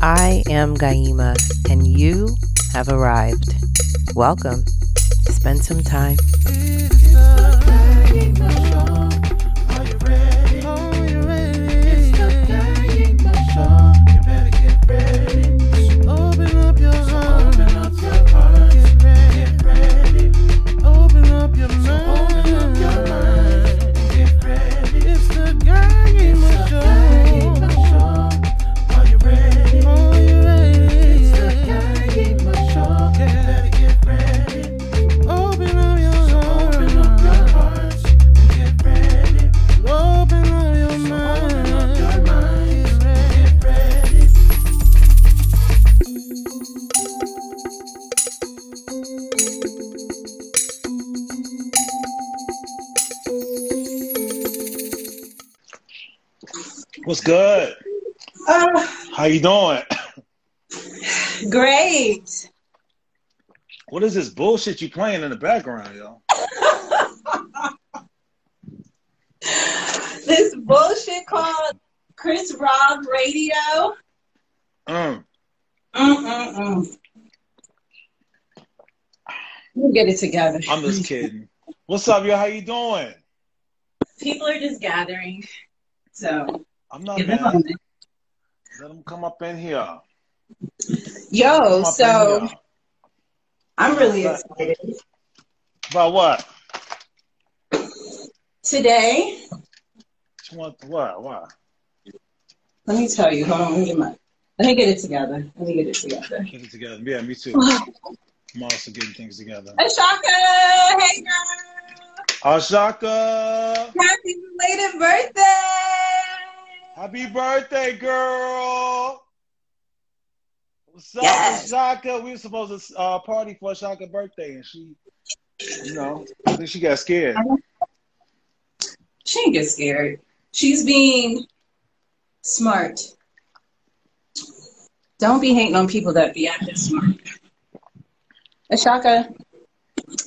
I am Gaima, and you have arrived. Welcome. Spend some time. You doing? great. What is this bullshit you playing in the background, yo? This bullshit called Chris Rob Radio. Mm. Mm-mm-mm. We'll get it together. I'm just kidding. What's up, yo? How you doing? People are just gathering. So, I'm not mad. Let them come up in here. Yo, Come up in so here. I'm really excited. About what? Today, want what? What? let me tell you. Hold on, let me get my. Let me get it together. Let me get it together. Get it together. Yeah, me too. I'm also getting things together. Ashaka, hey girl, Ashaka, happy belated birthday! Happy birthday, girl. What's up, Yes. Ashaka? We were supposed to uh, party for Ashaka's birthday, and she, you know, I think she got scared. She didn't get scared. She's being smart. Don't be hating on people that be acting smart. Ashaka,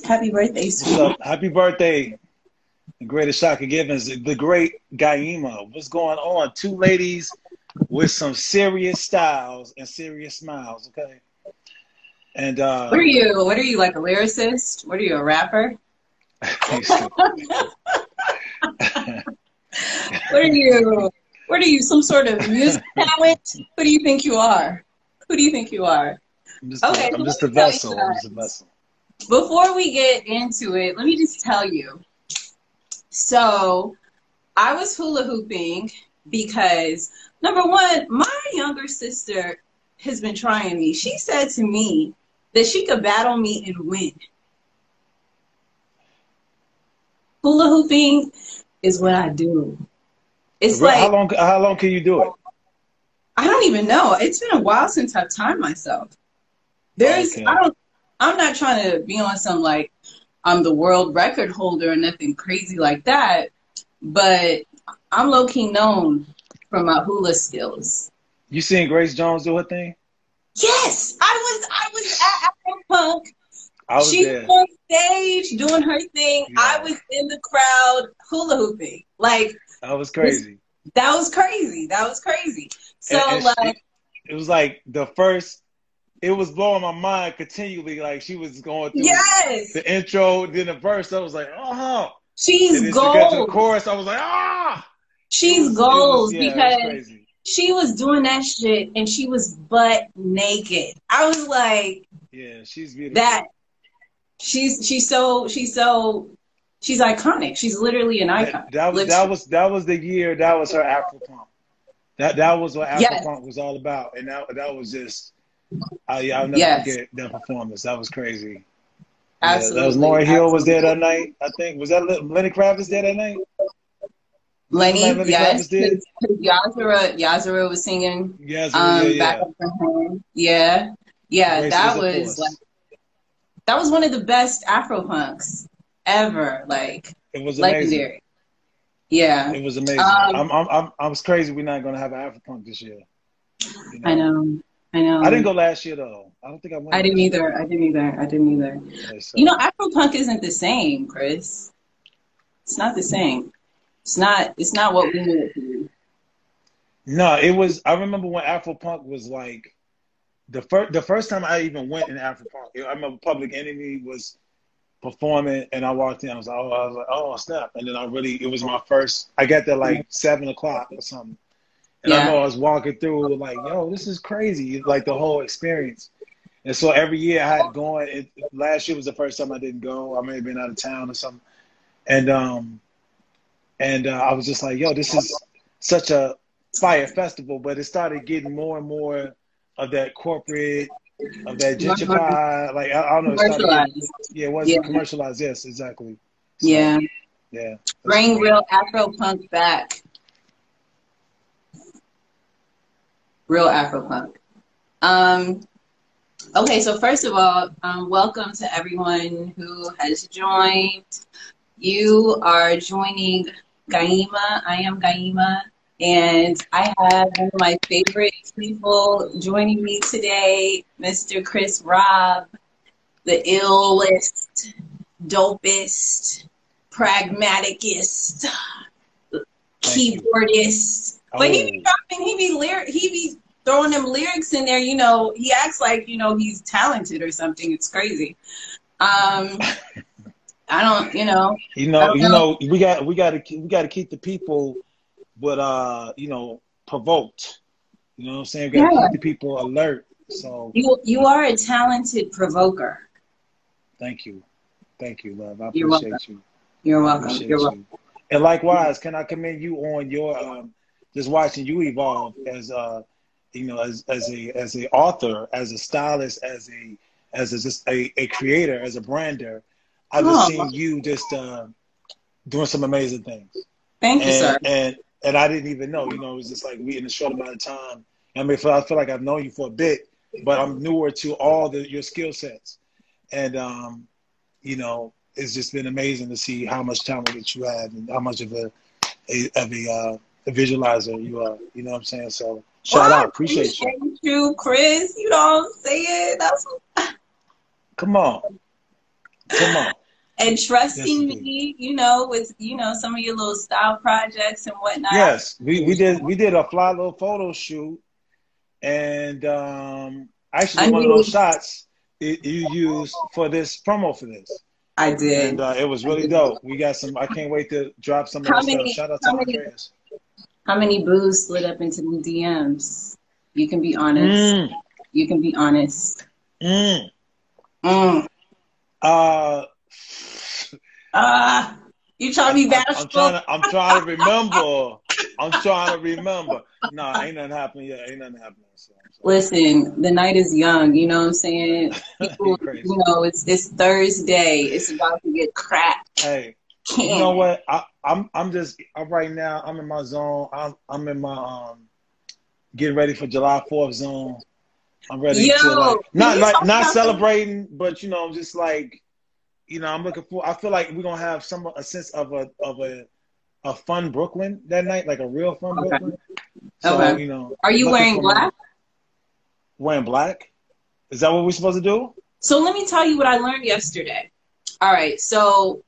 happy birthday, up? Happy birthday, the greatest Shaka Givens, the great Gaima. What's going on? Two ladies with some serious styles and serious smiles, okay? And uh What are you? What are you like a lyricist? What are you a rapper? What are you? What are you? Some sort of music talent? Who do you think you are? Who do you think you are? I'm just, Okay, I'm so just a let me tell you vessel. I'm just a vessel. Before we get into it, let me just tell you. So, I was hula hooping because number one, my younger sister has been trying me. She said to me that she could battle me and win. Hula hooping is what I do. It's how like long how long can you do it? I don't even know. It's been a while since I've timed myself. There's Okay. I don't I'm not trying to be on some like I'm the world record holder or nothing crazy like that, but I'm low key known for my hula skills. You seen Grace Jones do her thing? Yes, I was I was at Afropunk. I was She there. was on stage doing her thing. Yeah. I was in the crowd hula hooping. Like That was crazy. that was crazy. That was crazy. So And- and like she- it was like the first it was blowing my mind continually. Like she was going through yes, the intro, then the verse. I was like, oh. she's And then she got to the gold. chorus. I was like, ah. She's was- it was- yeah, because she was doing that shit and she was butt naked. I was like, yeah, she's beautiful. that she's she's so she's so she's iconic. She's literally an icon. that, that was that was that was the year. That was her Afro punk. That that was what Afro Yes. punk was all about, and that that was just. I, I'll never Yes. forget that performance. That was crazy. Absolutely. Yeah, that was Lauryn Hill was there that night. I think was that Lenny Kravitz there that night. Lenny, Lenny yes. Yazara Yazara was singing Yes, um yeah, back yeah. up for him. Yeah. Yeah, Grace that was like that was one of the best Afro punks ever. Like It was amazing. legendary. Yeah. It was amazing. Um, I'm, I'm, I'm, I was crazy. We're not gonna have an Afro punk this year. You I know. I know. I didn't go last year though. I don't think I went. I didn't either. I didn't either. I didn't either. Okay, so- You know, Afropunk isn't the same, Chris. It's not the same. It's not. It's not what we knew it to be. No, it was. I remember when Afro Punk was like the first. The first time I even went in Afro Punk, I remember Public Enemy was performing, and I walked in. I was like, oh, I was like, oh, snap! And then I really, it was my first. I got there like seven o'clock or something, and I know I was walking through like, yo, this is crazy, like the whole experience. And so every year I had going. It, last year was the first time I didn't go. I may have been out of town or something, and um, and uh, I was just like, yo, this is such a fire festival. But it started getting more and more of that corporate, of that gentrified. Like I, I don't know, it started yeah, it wasn't Yeah. commercialized. Yes, exactly. So, Yeah. yeah. Bring real Afro punk back. Real Afro punk. Um, okay, so first of all, um, welcome to everyone who has joined. You are joining Gaima. I am Gaima. And I have one of my favorite people joining me today, Mr. Chris Rob, the illest, dopest, pragmaticist, Thank you. keyboardist. But he be Oh. dropping, he be lyric, he be throwing them lyrics in there. You know, he acts like you know he's talented or something. It's crazy. Um, I don't, you know, You know, you know, we got we got to we got to keep the people, but uh, you know, provoked. You know what I'm saying? We got to Yeah. keep the people alert. So you you are a talented provoker. thank you, thank you, love. I You're appreciate you. You're welcome. You're welcome. you. And likewise, can I commend you on your um, just watching you evolve as uh, you know, as as a as a author, as a stylist, as a as a, just a, a creator, as a brander. I've just Oh. seen you just uh, doing some amazing things. Thank you, sir. and, and and I didn't even know. You know, it was just like we in a short amount of time. I mean, I feel like I've known you for a bit, but I'm newer to all the your skill sets, and um, you know, it's just been amazing to see how much talent that you have and how much of a, a of a, uh, a visualizer you are. You know what I'm saying? So shout Well, out, appreciate you. Thank you, Chris. You don't say it. That's Come on, come on. and trusting Yes, me, you know, with you know some of your little style projects and whatnot. Yes, we, we did we did a fly little photo shoot, and um, actually I one of those shots it, you used for this promo for this, I did. and uh, it was really dope. We got some. I can't wait to drop some of many- stuff. Shout out to many- Andreas. How many boos slid up into the DMs? You can be honest. Mm, You can be honest. mm. Mm. Uh, Ah, you trying to be I'm bashful? trying to. I'm trying to remember. I'm trying to remember. No, ain't nothing happening yet. Ain't nothing happening. So. Listen, the night is young. You know what I'm saying? People, you know, it's it's Thursday. It's about to get cracked. Hey, Can't. you know what? I, I'm I'm just I'm right now. I'm in my zone. I'm I'm in my um getting ready for July Fourth zone. I'm ready Yo, to like not like not celebrating, but you know, I'm just like you know, I'm looking for. I feel like we're gonna have some a sense of a of a a fun Brooklyn that night, like a real fun Okay. Brooklyn. So Okay. you know, Are you wearing black? Wearing black? Is that what we're supposed to do? So let me tell you what I learned yesterday. All right, so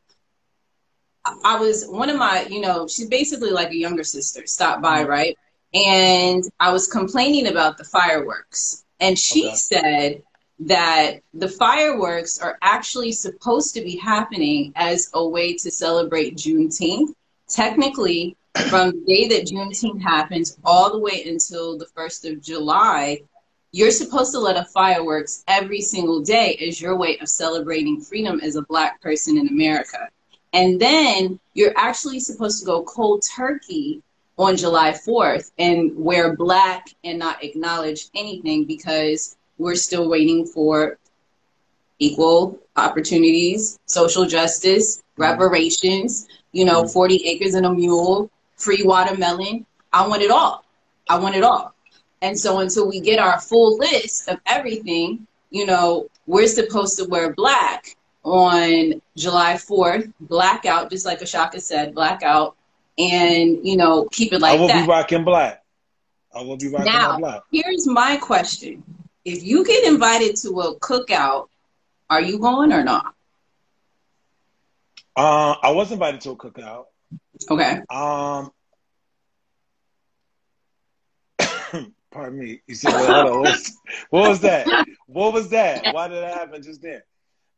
I was one of my, you know, she's basically like a younger sister, stopped by, Mhm. right? And I was complaining about the fireworks. And she Okay. said that the fireworks are actually supposed to be happening as a way to celebrate Juneteenth. Technically, from the day that Juneteenth happens all the way until the 1st of July, you're supposed to let off fireworks every single day as your way of celebrating freedom as a black person in America. And then you're actually supposed to go cold turkey on July 4th and wear black and not acknowledge anything because we're still waiting for equal opportunities, social justice, reparations, you know, Mhm. 40 acres and a mule, free watermelon. I want it all. I want it all. And so until we get our full list of everything, you know, we're supposed to wear black on July 4th, blackout, just like Ashaka said, blackout, and, you know, keep it like I will that. be rocking black. I will be rocking Now- black. Here's my question. If you get invited to a cookout, are you going or not? Uh, I was invited to a cookout. Okay. Um, Pardon me. You said, well, hold on. What what was that? What was that? Why did that happen just then?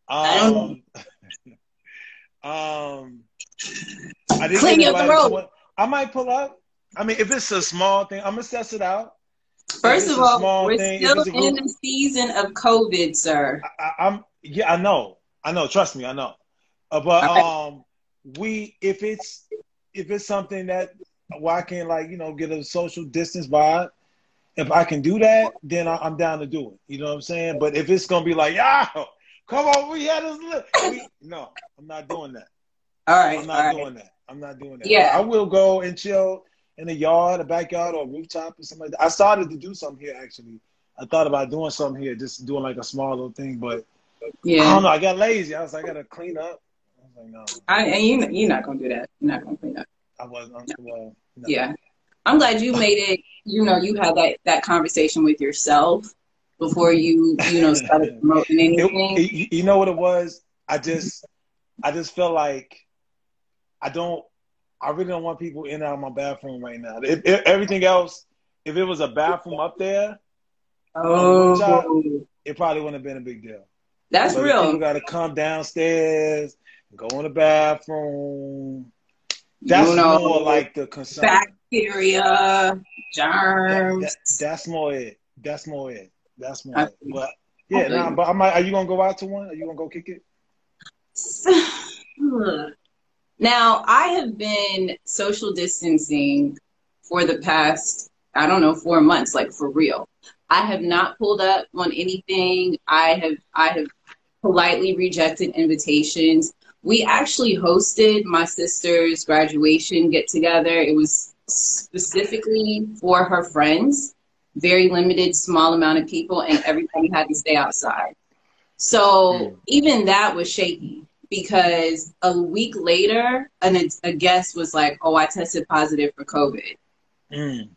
Um, um, I didn't Clean get your invited throat. I might pull up. I mean, if it's a small thing, I'm gonna assess it out. First of all, we're thing, still in the season of COVID, sir. I, I'm yeah, I know, I know. Trust me, I know. Uh, but Okay. um, we if it's if it's something that why I can like you know get a social distance vibe, if I can do that, then I, I'm down to do it. You know what I'm saying? But if it's gonna be like, yo, come on, we had this. Li-. We, no, I'm not doing that. All right, I'm not right. doing that. I'm not doing that. Yeah. I will go and chill in the yard, a backyard, or a rooftop or something like that. I started to do something here actually. I thought about doing something here, just doing like a small little thing, but yeah, I don't know. I got lazy. I was like, I gotta clean up. I was like, no, I, and you, you're not gonna do that. You're not gonna clean up. I wasn't. Well, no. Yeah, I'm glad you made it. You know, you had that that conversation with yourself before you, you know, started promoting anything. it- you know what it was? I just, I just feel like I don't. I really don't want people in and out of my bathroom right now. If, if everything else, if it was a bathroom up there, oh, it probably wouldn't have been a big deal. that's But real. got to come downstairs, go in the bathroom. That's You know, more like the concern. Bacteria, That- germs. that- that's more it. That's more it. That's I- But yeah, Okay. nah, but I might, are you gonna go out to one? Are you gonna go kick it? Now, I have been social distancing for the past, I don't know, four months, like for real. I have not pulled up on anything. I have I have politely rejected invitations. We actually hosted my sister's graduation get together. It was specifically for her friends, very limited, small amount of people, and everybody had to stay outside. So Mm. even that was shaky because a week later, an, a guest was like, "Oh, I tested positive for COVID." Mm.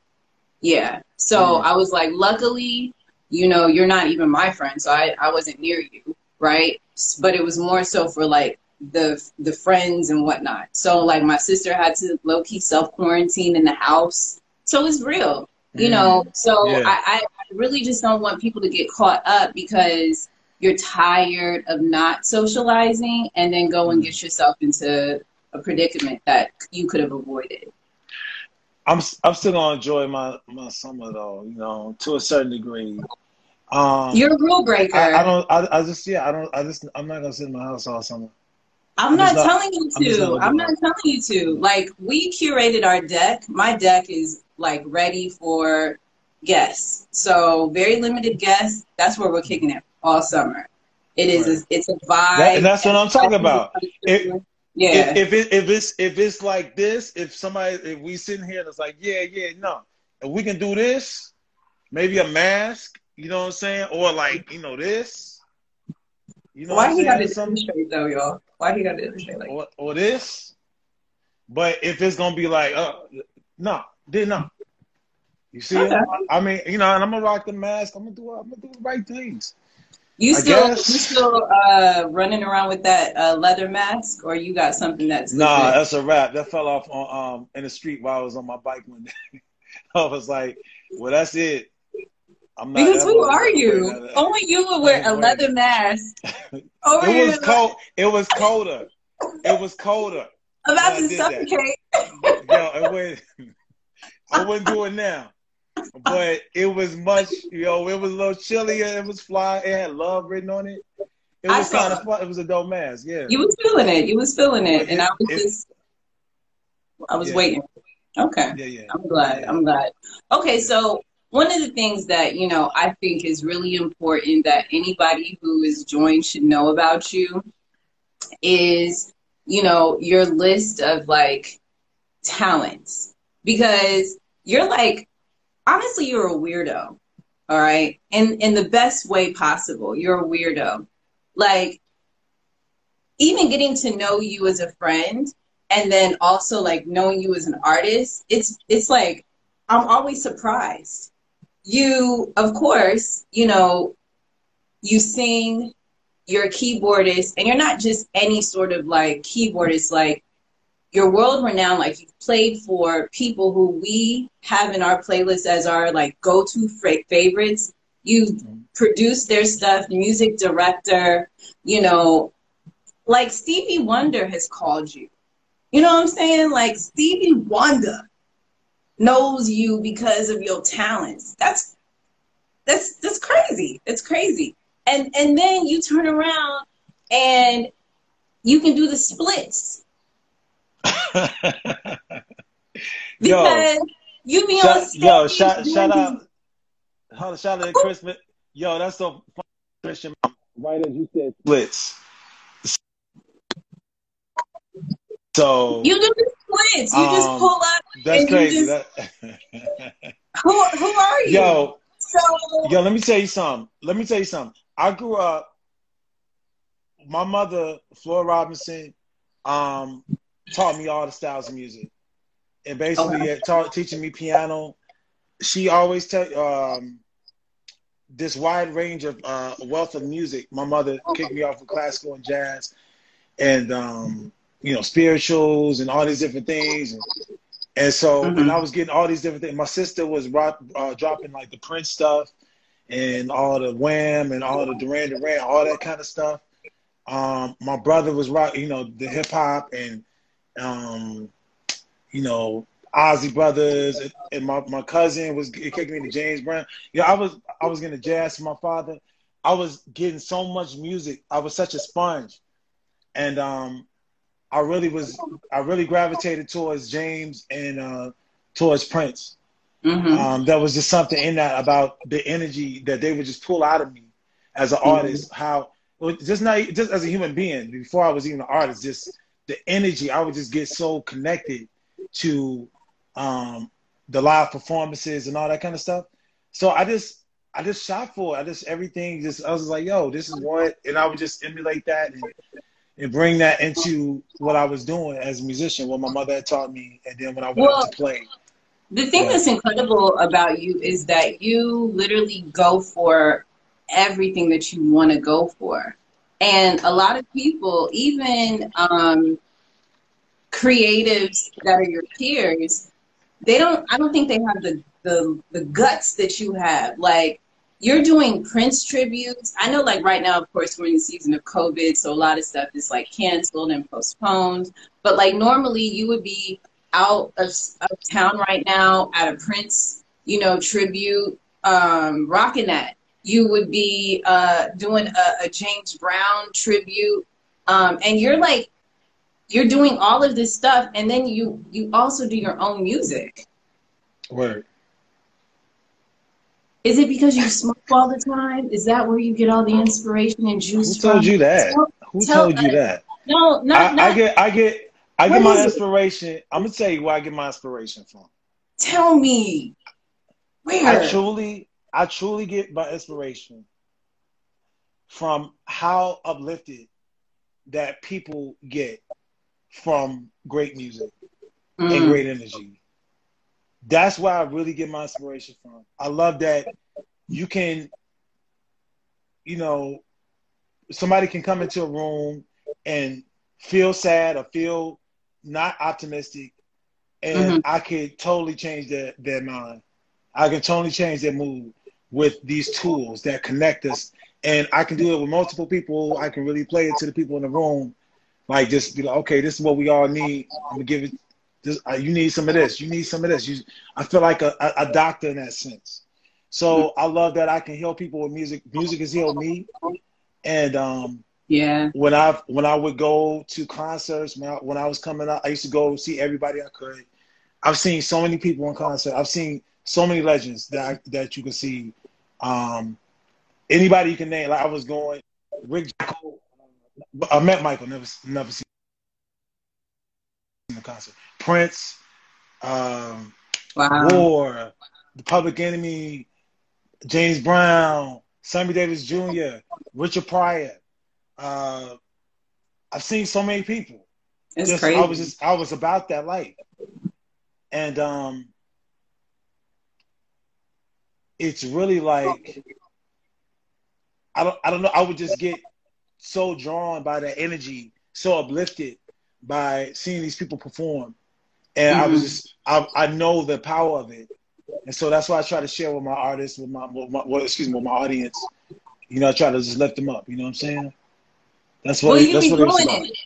Yeah. So Mm. I was like, luckily, you know, you're not even my friend, so I, I wasn't near you, right? But it was more so for like the the friends and whatnot. So like my sister had to low key self quarantine in the house. So it's real, you know. So Yeah. I, I really just don't want people to get caught up because you're tired of not socializing and then go and Mm. get yourself into a predicament that you could have avoided. I'm I'm still gonna enjoy my my summer though, you know, to a certain degree. Um, You're a rule breaker. I, I don't. I, I just yeah. I don't. I just. I'm not gonna sit in my house all summer. I'm I'm not not- telling you I'm not to. I'm not telling you to. Like we curated our deck. My deck is like ready for guests. So very limited guests. That's where we're kicking it all summer. It is. A, it's a vibe. That- and that's what I'm talking about. It- yeah. If, if it if it's if it's like this, if somebody if we sitting here and it's like yeah yeah no, if we can do this, maybe a mask, you know what I'm saying, or like you know this, you know Why he got to demonstrate though, y'all? Why he got to demonstrate like? or or this, but if it's gonna be like uh no, then no. You see, Okay. I mean, you know, and I'm gonna rock the mask. I'm gonna do. I'm gonna do the right things. You I still guess. you still uh, running around with that uh, leather mask, or you got something that's Nah, that's a wrap. That fell off on um in the street while I was on my bike one day. I was like, well, that's it. I'm not. Because who are you? Only you would wear a I'm leather mask. Over It was cold. It was colder. It was colder. about to suffocate. Yo, it went, I wouldn't do it now. But it was much, yo, it was a little chillier. It was fly. It had love written on it. It was kind of it. fun. It was a dope mask. Yeah. You was feeling it. You was feeling it, and I was It- just, I was Yeah. waiting. Okay, Yeah, yeah. I'm glad. I'm glad. Okay, so one of the things that you know I think is really important that anybody who is joined should know about you is you know your list of like talents because you're like honestly you're a weirdo all right? In in the best way possible you're a weirdo. Like even getting to know you as a friend and then also like knowing you as an artist it's it's like i'm always surprised. You of course you know you sing you're a keyboardist and you're not just any sort of like keyboardist like you're world renowned. Like you've played for people who we have in our playlist as our like go to favorites. You've mm-hmm. produced their stuff, music director. You know, like Stevie Wonder has called you. You know what I'm saying? Like Stevie Wonder knows you because of your talents. That's that's that's crazy. It's crazy. And and then you turn around and you can do the splits. because yo, you be shout, on stage. Yo, shout, shout out, hold on, shout out to Christmas. Yo, that's so Christian. Right as you said, splits. So you do the splits. You um, just pull up. That's crazy. Just, that... who who are you? Yo, so yo, let me tell you something. Let me tell you something. I grew up. My mother, Flora Robinson, um, taught me all the styles of music, and basically okay. taught teaching me piano. She always tell um, this wide range of uh, wealth of music. My mother kicked me off of classical and jazz, and um, you know spirituals and all these different things. And, and so mm-hmm. when I was getting all these different things, my sister was rock, uh, dropping like the Prince stuff and all the Wham and all the Duran Duran, all that kind of stuff. Um, my brother was rock, you know, the hip hop and um, you know, Isley Brothers, and my, my cousin was kicking me to James Brown. Yeah, I was I was getting jazz from my father. I was getting so much music. I was such a sponge, and um, I really was I really gravitated towards James and uh, towards Prince. Mm-hmm. Um, there was just something in that about the energy that they would just pull out of me as an mm-hmm. artist. How just not just as a human being before I was even an artist, just the energy. I would just get so connected to um, the live performances and all that kind of stuff. So I just I just shot for it. I just everything just I was like, yo, this is what, and I would just emulate that and and bring that into what I was doing as a musician, what my mother had taught me, and then when I went well, to play. The thing yeah. that's incredible about you is that you literally go for everything that you want to go for. And a lot of people, even um, creatives that are your peers, they don't, I don't think they have the, the, the guts that you have. Like, you're doing Prince tributes. I know, like right now, of course, we're in the season of COVID, so a lot of stuff is like canceled and postponed. But like normally, you would be out of, of town right now at a Prince, you know, tribute, um, rocking that. You would be uh, doing a, a, James Brown tribute, um, and you're like, you're doing all of this stuff, and then you you also do your own music. Word. Is it because you smoke all the time? Is that where you get all the inspiration and juice? Who told from? you that? Tell, Who told you that? No, not, I, I get, I get, I get my inspiration. It? I'm gonna tell you where I get my inspiration from. Tell me. Where? I truly, I truly get my inspiration from how uplifted that people get from great music mm. and great energy that's where I really get my inspiration from. I love that you can, you know, somebody can come into a room and feel sad or feel not optimistic, and mm-hmm. I could totally change their, their mind. I can totally change their mood with these tools that connect us. And I can do it with multiple people. I can really play it to the people in the room. Like just be like, okay, this is what we all need. I'm gonna give it this, uh, you need some of this. You need some of this. You, I feel like a, a, a doctor in that sense. So I love that I can heal people with music. Music has healed me, and um, yeah. When I when I would go to concerts, when I, when I was coming out, I used to go see everybody I could. I've seen so many people in concert. I've seen so many legends that I, that you can see. Um, anybody you can name. Like I was going, Rick. I met Michael. Never never seen the concert. Prince, um, wow. War, The Public Enemy, James Brown, Sammy Davis Jr., Richard Pryor. Uh, I've seen so many people. It's just, crazy. I was just I was about that life, and um, it's really like I don't I don't know. I would just get so drawn by that energy, so uplifted by seeing these people perform, and mm-hmm. I was mm-hmm. just I, I know the power of it, and so that's why I try to share with my artists, with my, with my well, excuse me, with my audience. You know, I try to just lift them up. You know what I'm saying? That's what. Well, you that's be what doing it.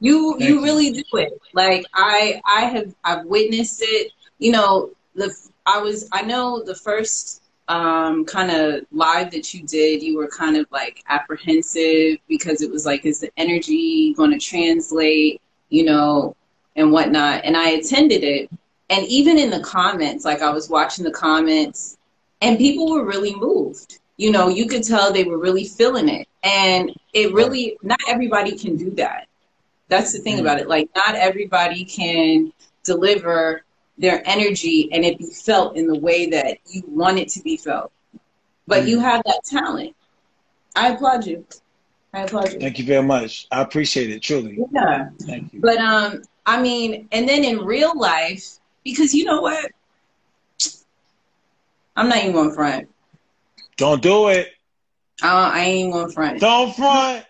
You you, you really do it. Like I I have I've witnessed it. You know, the I was I know the first um, kind of live that you did, you were kind of like apprehensive because it was like, is the energy going to translate, you know, and whatnot. And I attended it. And even in the comments, like I was watching the comments, and people were really moved. You know, you could tell they were really feeling it. And it really, not everybody can do that. That's the thing mm-hmm. about it. Like, not everybody can deliver their energy and it be felt in the way that you want it to be felt. But mm. you have that talent. I applaud you. I applaud you. Thank you very much. I appreciate it, truly. Yeah. Thank you. But um, I mean, and then in real life, because you know what? I'm not even going front. Don't do it. Uh, I ain't even going front. Don't front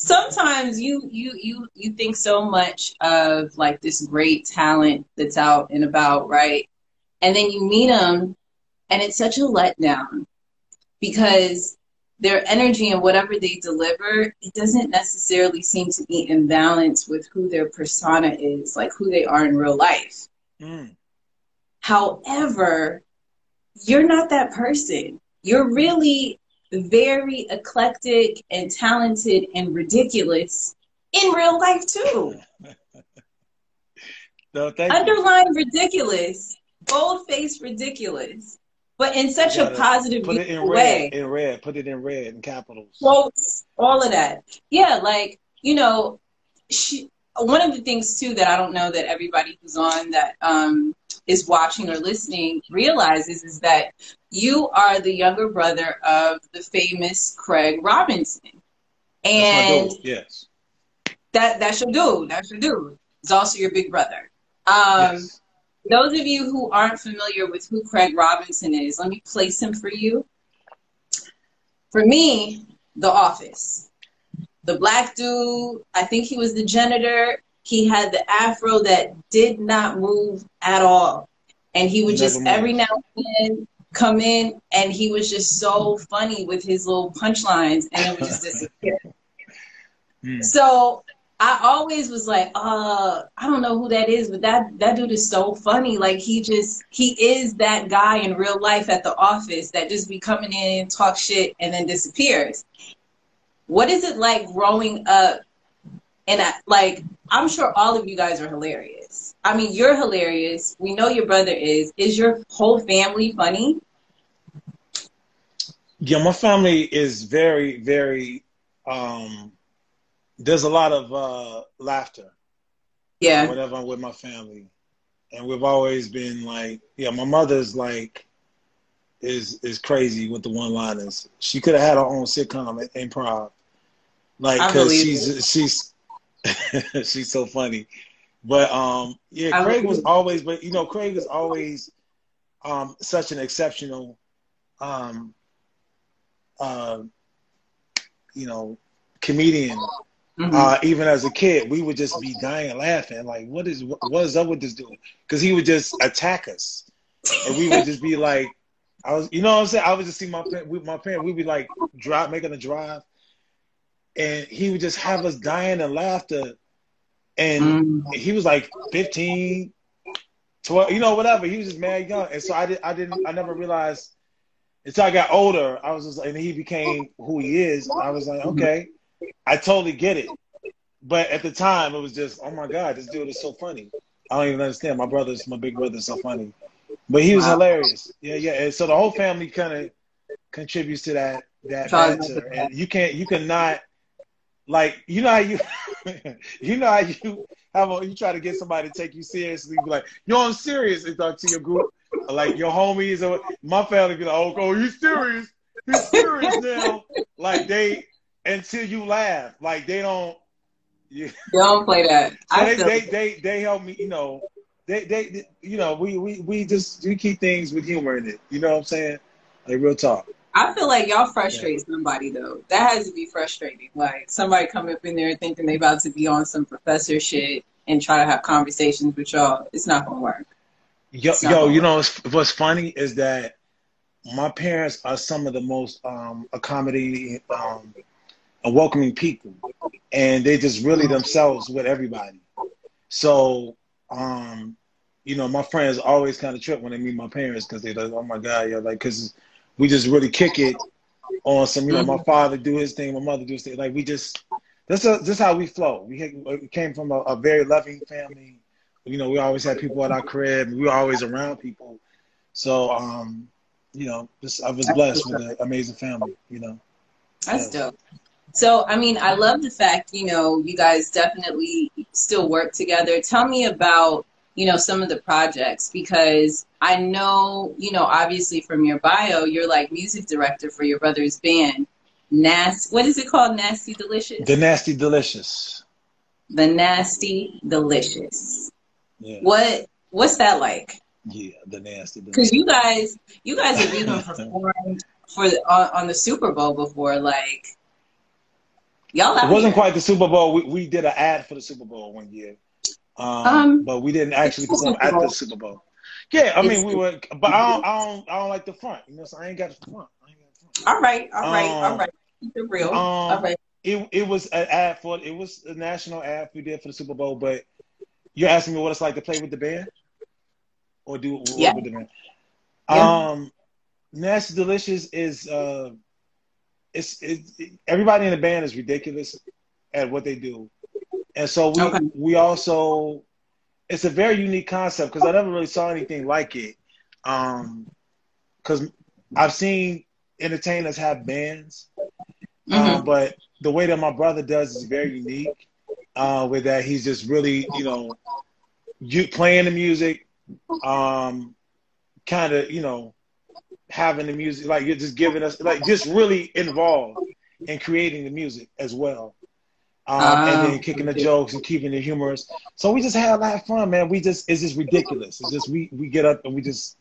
sometimes you you you you think so much of like this great talent that's out and about right? And then you meet them and it's such a letdown because their energy and whatever they deliver it doesn't necessarily seem to be in balance with who their persona is like who they are in real life. Mm. however you're not that person. You're really very eclectic and talented and ridiculous in real life too. no, Underline you. ridiculous, bold face ridiculous, but in such a positive put it in way. Red, in red, put it in red in capitals. Quotes, all of that. Yeah, like you know, she. One of the things too that I don't know that everybody who's on that um, is watching or listening realizes is that you are the younger brother of the famous Craig Robinson. And yes. That that's your dude. That's your dude. He's also your big brother. Um, yes. Those of you who aren't familiar with who Craig Robinson is, let me place him for you. For me, The Office. The black dude, I think he was the janitor. He had the afro that did not move at all. And he would just every now and then come in and he was just so funny with his little punchlines and it would just disappear. mm. So I always was like, uh, I don't know who that is, but that that dude is so funny. Like he just he is that guy in real life at the office that just be coming in, talk shit, and then disappears. What is it like growing up? And I, like, I'm sure all of you guys are hilarious I mean, you're hilarious. We know your brother is. Is your whole family funny? Yeah, my family is very, very. Um, there's a lot of uh, laughter. Yeah. Whenever I'm with my family, and we've always been like, yeah, my mother's like, is is crazy with the one-liners. She could have had her own sitcom improv, like because she's she's she's so funny. But um, yeah, Craig was always, but you know, Craig is always um, such an exceptional, um, uh, you know, comedian. Mm-hmm. Uh, even as a kid, we would just be dying laughing, like, "What is what, what is up with this dude?" Because he would just attack us, and we would just be like, "I was," you know what I'm saying? I would just see my with my parents. We'd be like, drive, making a drive, and he would just have us dying and laughter and mm. he was like 15, 12, you know, whatever. He was just mad young, and so I did. I didn't. I never realized until I got older. I was just, and he became who he is. I was like, okay, I totally get it. But at the time, it was just, oh my god, this dude is so funny. I don't even understand. My brother's, my big brother's so funny, but he was hilarious. Yeah, yeah. And so the whole family kind of contributes to that that answer, and you can't, you cannot like you know how you you know how you have a, you try to get somebody to take you seriously be like yo i'm serious and talk to your group. Like your homies or my family be like oh, oh you serious? You serious now? Like they until you laugh. Like they don't you don't play that. So they, they, they they help me you know. They, they you know we we we just we keep things with humor in it. You know what i'm saying? Like real talk I feel like y'all frustrate somebody though. That has to be frustrating. Like somebody come up in there thinking they about to be on some professor shit and try to have conversations with y'all. It's not gonna work. Yo, yo, you know what's funny is that my parents are some of the most um, accommodating um, and welcoming people, and they just really themselves with everybody. So, um, you know, my friends always kind of trip when they meet my parents because they're like, "Oh my god, yeah," like because we just really kick it on some. You know, my mm-hmm. father do his thing, my mother do his thing. Like we just this is this is how we flow. We, we came from a, a, very loving family. You know, we always had people at our crib. We were always around people. So, um, you know, just I was blessed with an amazing family. You know, that's yeah. dope. So, I mean, I love the fact, you know, you guys definitely still work together. Tell me about, you know, some of the projects because I know, you know, obviously from your bio, you're like music director for your brother's band. Nasty, what is it called? Nasty Delicious? The Nasty Delicious. The Nasty Delicious. Yeah. What, what's that like? Yeah, the Nasty Because you guys, you guys have even performed for on, on the Super Bowl before, like, Y'all it wasn't quite the Super Bowl. We, we did an ad for the Super Bowl one year, um, um but we didn't actually perform at the Super Bowl. Yeah, I mean we were, but I don't, I don't, I don't like the front. You know, so I ain't got the front. The front. All right, all right, um, all right. Keep it real. Um, all right. It it was an ad for it was a national ad we did for the Super Bowl, but you're asking me what it's like to play with the band, or do yeah. with the band. Yeah. Um, Nasty Delicious is uh it's it, everybody in the band is ridiculous at what they do, and so we okay. we also it's a very unique concept because I never really saw anything like it. Um, because I've seen entertainers have bands, um, mm-hmm. um, but the way that my brother does is very unique. Uh, with that, he's just really you know, you playing the music, um, kind of you know having the music, like you're just giving us, like just really involved in creating the music as well. Um, and then ah. kicking the jokes and keeping it humorous. So we just had a lot of fun, man. We just it's just ridiculous. It's just we we get up and we just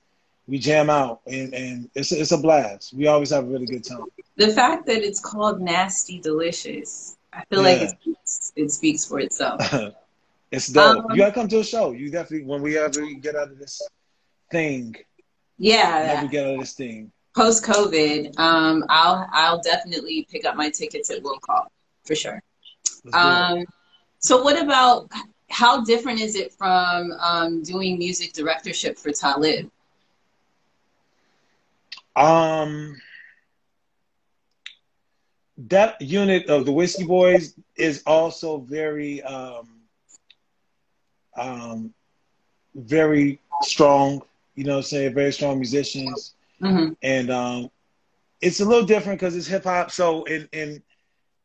we jam out and, and it's it's a blast. We always have a really good time. The fact that it's called Nasty Delicious, I feel yeah. like it speaks, it speaks for itself. it's dope. Um, you gotta come to a show. You definitely when we ever get out of this thing, yeah. we get out of this thing. Post COVID, um, I'll I'll definitely pick up my tickets at Will Call for sure. Um, so what about how different is it from um, doing music directorship for Talib? Um, that unit of the Whiskey Boys is also very, um, um, very strong you know, say very strong musicians, mm-hmm. and um, it's a little different because it's hip hop. So, in in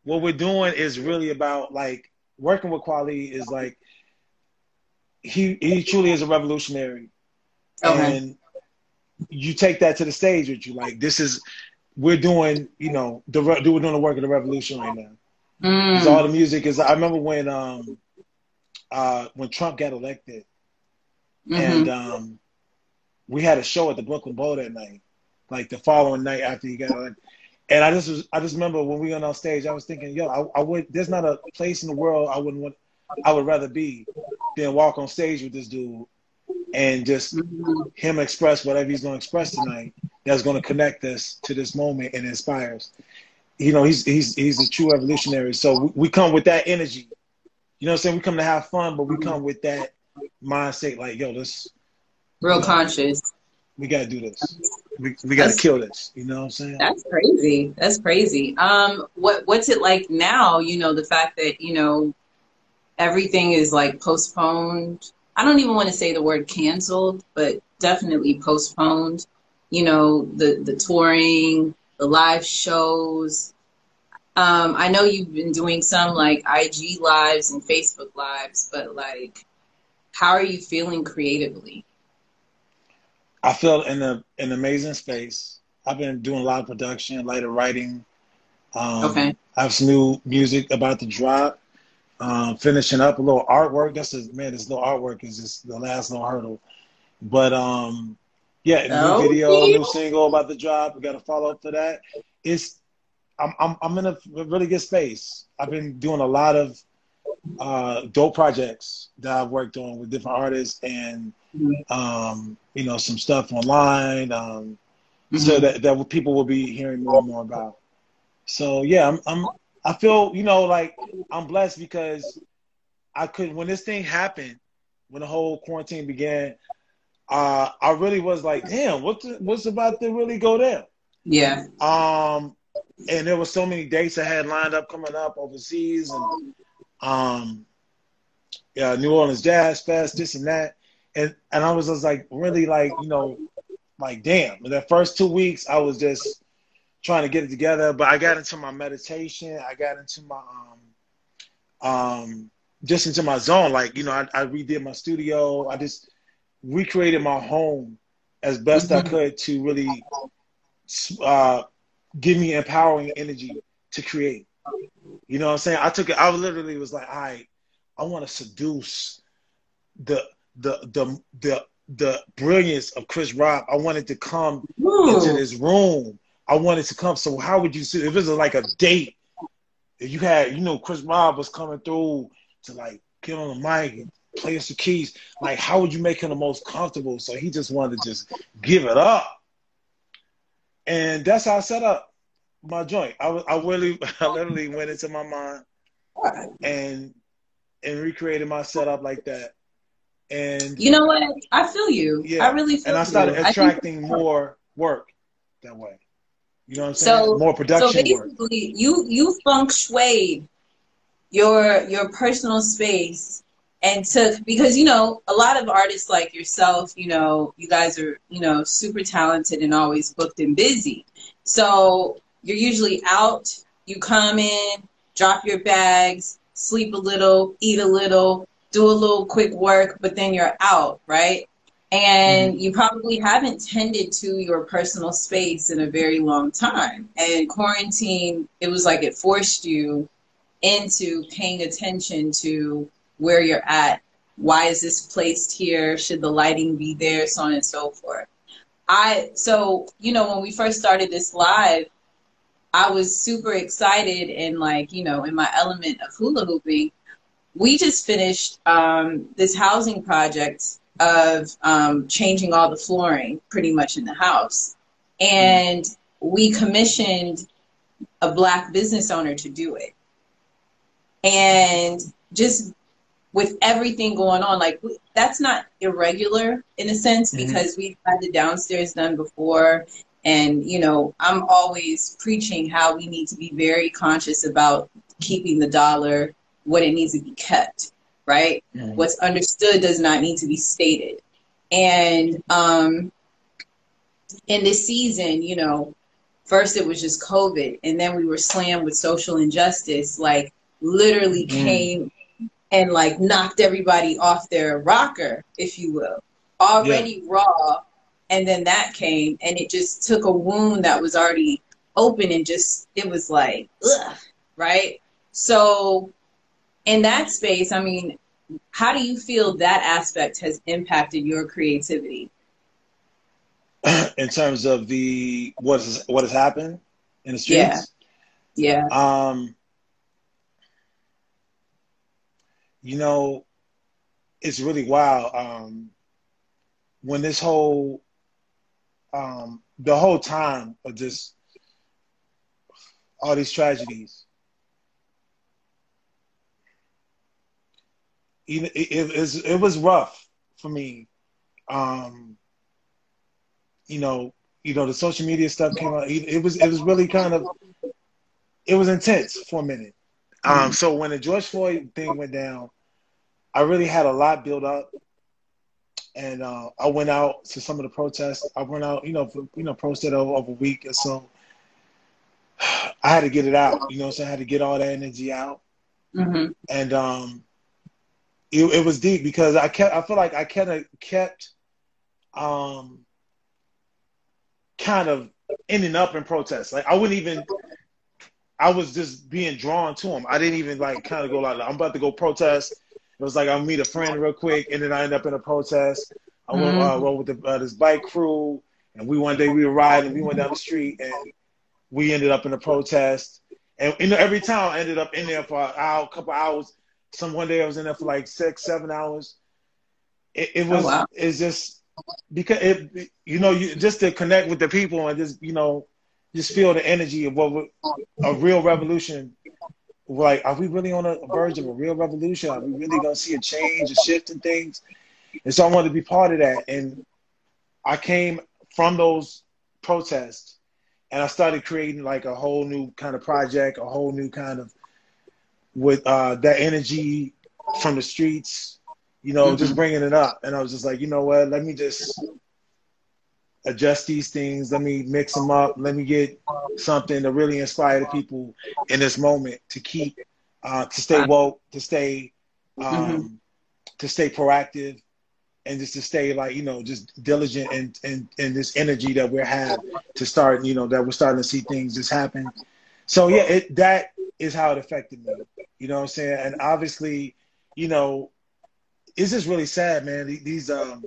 what we're doing is really about like working with Kweli is like he he truly is a revolutionary, okay. and you take that to the stage with you. Like this is we're doing, you know, the we're doing the work of the revolution right now. Mm. All the music is. I remember when um uh when Trump got elected, mm-hmm. and um we had a show at the Brooklyn Bowl that night, like the following night after he got elected. And I just was, I just remember when we went on stage, I was thinking, yo, I, I would. There's not a place in the world I wouldn't want. I would rather be than walk on stage with this dude and just him express whatever he's going to express tonight. That's going to connect us to this moment and inspires. You know, he's he's he's a true evolutionary. So we, we come with that energy. You know what I'm saying? We come to have fun, but we come with that mindset. Like, yo, let's real conscious. We gotta do this. We we gotta kill this. You know what I'm saying? That's crazy. That's crazy. Um, what what's it like now? You know, the fact that you know everything is like postponed. I don't even want to say the word canceled, but definitely postponed. You know, the the touring, the live shows. Um, I know you've been doing some like IG lives and Facebook lives, but like, how are you feeling creatively? I feel in a, an amazing space. I've been doing a lot of production, a lot of writing. Um, okay. I have some new music about to drop. Um, finishing up a little artwork. That's a, man. This little artwork is just the last little hurdle. But um, Yeah, new Oh, video, yeah. new single about to drop. We got to follow up to that. It's I'm I'm I'm in a really good space. I've been doing a lot of uh, dope projects that I've worked on with different artists and um, you know some stuff online. Um, so that that people will be hearing more and more about. So yeah, I'm, I'm I feel you know like I'm blessed because I could when this thing happened, when the whole quarantine began, uh, I really was like, damn, what's what's about to really go there? Yeah. Um, and there were so many dates I had lined up coming up overseas, and um, yeah, New Orleans Jazz Fest, this and that, and and I was just like really like you know like damn. In the first two weeks, I was just trying to get it together, but I got into my meditation. I got into my um um just into my zone. Like you know, I, I redid my studio. I just recreated my home as best I Mhm. could to really uh, give me empowering energy to create. You know what I'm saying? I took it. I literally was like, all right, I want to seduce the the the the the brilliance of Chris Rob. I wanted to come into this room. I wanted to come. So how would you see if it was like a date? If you had, you know, Chris Rob was coming through to like get on the mic and play us the keys, like how would you make him the most comfortable? So he just wanted to just give it up. And that's how I set up my joint. I was I really I literally went into my mind and and recreated my setup like that. And You know what? I feel you. Yeah. I really feel and I started you. Attracting more work that way. You know what I'm saying? So- more so production work. basically, you you feng shuied your your personal space and took because you know a lot of artists like yourself, you know, you guys are you know super talented and always booked and busy. So you're usually out. You come in, drop your bags, sleep a little, eat a little, do a little quick work, but then you're out, right? And mm-hmm. you probably haven't tended to your personal space in a very long time. And quarantine, it was like it forced you into paying attention to where you're at. Why is this placed here? Should the lighting be there? So on and so forth. I so you know when we first started this live, I was super excited and like you know in my element of hula hooping. We just finished um, this housing project of um, changing all the flooring pretty much in the house, and we commissioned a black business owner to do it, and just with everything going on, like that's not irregular in a sense Mhm. because we've had the downstairs done before. And, you know, I'm always preaching how we need to be very conscious about keeping the dollar what it needs to be kept, right? Mhm. What's understood does not need to be stated. And um, in this season, you know, first it was just COVID, and then we were slammed with social injustice, like literally Mm. came and like knocked everybody off their rocker, if you will, already raw. And then that came and it just took a wound that was already open and just, it was like, ugh, right? So, in that space, I mean, how do you feel that aspect has impacted your creativity? in terms of the what is what has happened in the streets. Yeah. Yeah. Um, you know, it's really wild. Um, when this whole, um, the whole time of just all these tragedies, you know, it, it, was- it was rough for me. Um, you know, you know, the social media stuff came out. It, was, it was really kind of, it was intense for a minute. Um, so when the George Floyd thing went down, I really had a lot built up, and uh, I went out to some of the protests. I went out, you know, for, you know, protested over, over a week or so. I had to get it out, you know, so I had to get all that energy out, hmm and um, it, it was deep because I kept, I feel like I kind of kept, um, kind of ending up in protests. Like I wouldn't even. I was just being drawn to them. I didn't even like kind of go like I'm about to go protest. It was like I'll meet a friend real quick, and then I end up in a protest. I went uh, rode with the, uh, this bike crew, and we one day we were riding, we went down the street, and we ended up in a protest. And you know, every time I ended up in there for an hour, couple hours. Some one day I was in there for like six, seven hours. It, it oh, was Oh, wow. it's just because it you know you just to connect with the people and just you know just feel the energy of what a real revolution. Like, are we really on a verge of a real revolution? Are we really gonna see a change, a shift in things? And so I wanted to be part of that. And I came from those protests and I started creating like a whole new kind of project, a whole new kind of with uh, that energy from the streets, you know, just Mhm. bringing it up. And I was just like, you know what? Let me just adjust these things. Let me mix them up. Let me get something to really inspire the people in this moment to keep, uh, to stay woke, to stay, um, to stay proactive, and just to stay like you know just diligent and and and this energy that we're have to start you know that we're starting to see things just happen. So yeah, it that is how it affected me. You know what I'm saying? And obviously, you know, it's just really sad, man. These um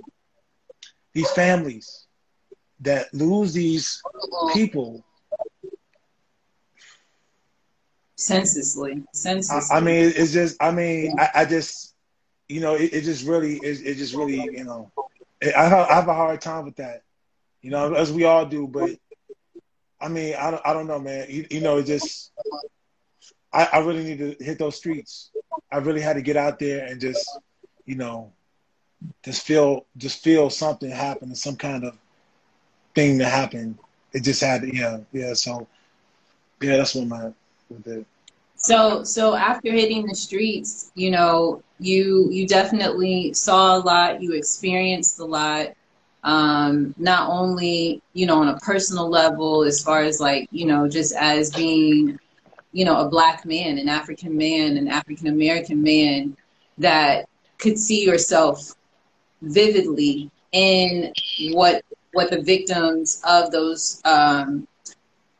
these families that lose these people. Senselessly, I, senselessly. I mean, it's just. I mean, I, I just, you know, it, it just really, it, it just really, you know, I have, I have a hard time with that. You know, as we all do. But I mean, I don't, I don't know, man. You, you know, it just. I, I really need to hit those streets. I really had to get out there and just, you know, just feel, just feel something happen, some kind of thing to happen. It just had to, yeah, yeah. So, yeah, that's what my, with it. So so after hitting the streets, you know, you you definitely saw a lot, you experienced a lot. Um, not only, you know, on a personal level, as far as like, you know, just as being, you know, a black man, an African man, an African American man that could see yourself vividly in what what the victims of those um,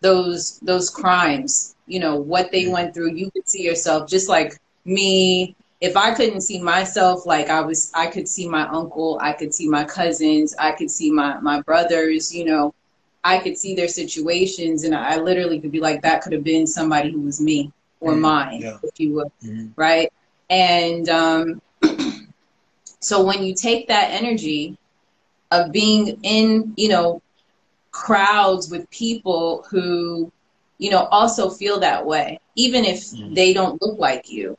those those crimes you know what they went through. You could see yourself just like me. If i couldn't see myself like i was i could see my uncle i could see my cousins i could see my my brothers you know i could see their situations and i literally could be like that could have been somebody who was me or Mhm. mine Yeah. if you would Mhm. right and um so when you take that energy of being in you know crowds with people who you know also feel that way even if Mhm. they don't look like you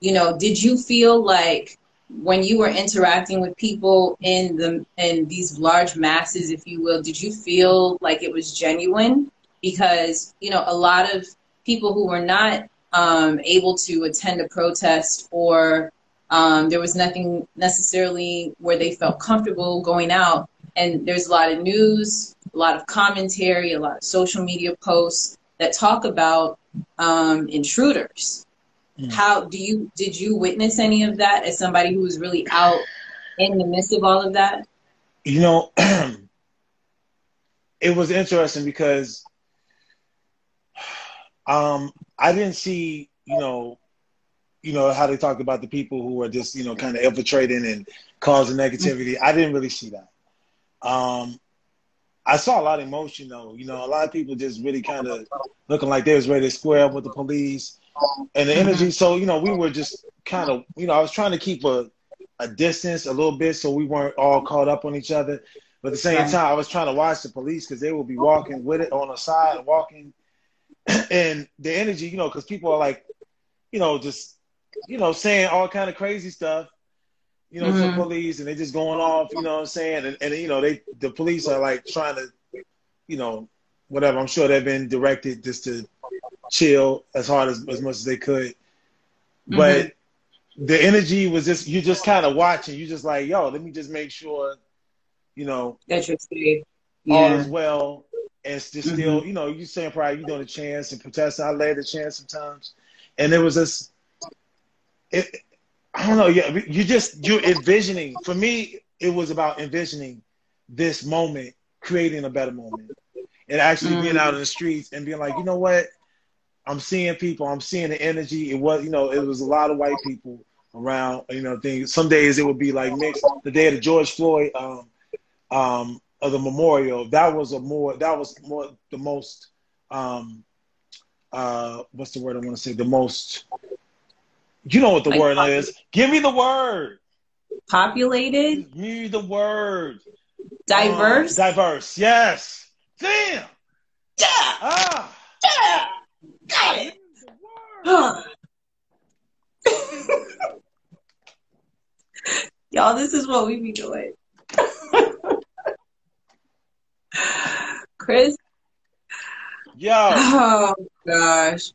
you know did you feel like when you were interacting with people in the in these large masses if you will did you feel like it was genuine? Because you know a lot of people who were not um, able to attend a protest or um, there was nothing necessarily where they felt comfortable going out. And there's a lot of news a lot of commentary a lot of social media posts that talk about um, intruders Mm. how do you did you witness any of that as somebody who was really out in the midst of all of that You know, it was interesting because um, I didn't see, you know, you know how they talked about the people who were just, you know, kind of infiltrating and causing negativity. I didn't really see that. Um, I saw a lot of emotion though. You know, a lot of people just really kind of looking like they was ready to square up with the police and the energy. So you know, we were just kind of, you know, I was trying to keep a a distance a little bit so we weren't all caught up on each other. But at the same time, I was trying to watch the police because they would be walking with it on the side, walking, and the energy, you know, because people are like, you know, just, you know, saying all kind of crazy stuff, you know, to Mhm. the police, and they're just going off, you know what I'm saying, and, and you know, they the police are like trying to, you know, whatever. I'm sure they've been directed just to chill as hard as as much as they could, but the energy was just you just kind of watching. You just like, yo, let me just make sure, you know, that you're safe all yeah is well. And it's just still, you know, you saying probably you doing a chance and protesting. I laid the chance sometimes, and it was just, it. I don't know. Yeah, you just you're envisioning. For me, it was about envisioning this moment, creating a better moment, and actually being Mm. out in the streets and being like, you know what, I'm seeing people. I'm seeing the energy. It was, you know, it was a lot of white people, around. You know, things. Some days it would be like next the day of the George Floyd um, um, of the memorial. That was a more. That was more the most. Um, uh, what's the word I want to say? The most. You know what the Like word is? Give me the word. Populated, Give me the word. diverse. Um, diverse. Yes. Damn. yeah, Ah. yeah, got it. me the word. Huh. Y'all, this is what we be doing. Chris, Yo. oh gosh.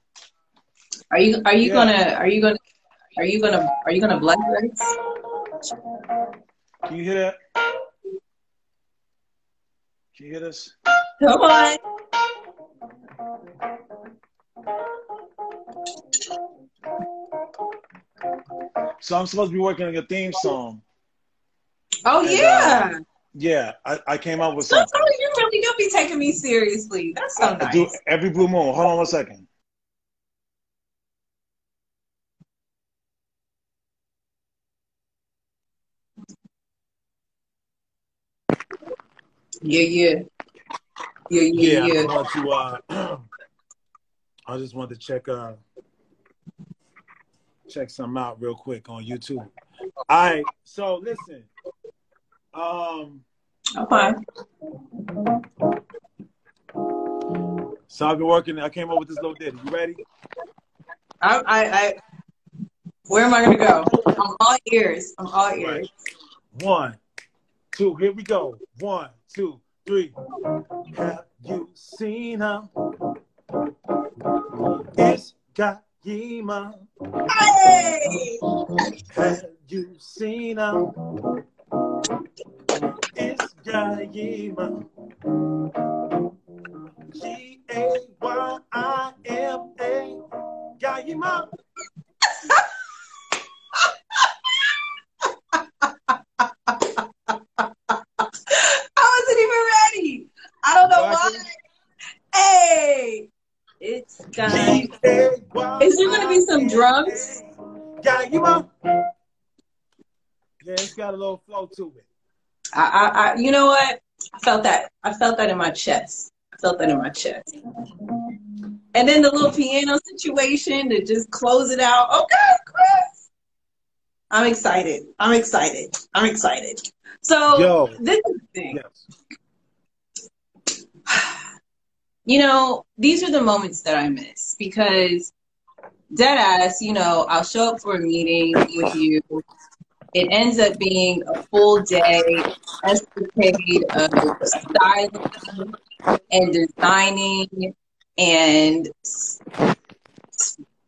Are you are you Yeah. gonna are you gonna are you gonna are you gonna bless us? Can you hear that? Can you hear this? Come on. So I'm supposed to be working on your theme song. Oh And, yeah. Yeah, I, I came up with So something. Tony, you really do be taking me seriously. That's so I nice. do every blue moon. Hold on one second. Yeah, yeah. Yeah, yeah, Yeah, yeah. I want to. Uh, I just wanted to check uh check something out real quick on YouTube. All right, so listen. Um, Okay. so I've been working. I came up with this little ditty. You ready? I, I, I, where am I gonna go? I'm all ears. I'm all ears. Right. One, two. Here we go. One, two, three. Have you seen her? It's Gaima. Hey! Have you seen her? It's to it. I, I, I, you know what? I felt that. I felt that in my chest. I felt that in my chest. And then the little piano situation to just close it out. Okay, Chris. I'm excited. I'm excited. I'm excited. So Yo. this is the thing. Yes. you know, these are the moments that I miss because dead ass, you know, I'll show up for a meeting with you. It ends up being a full day escapade of styling and designing and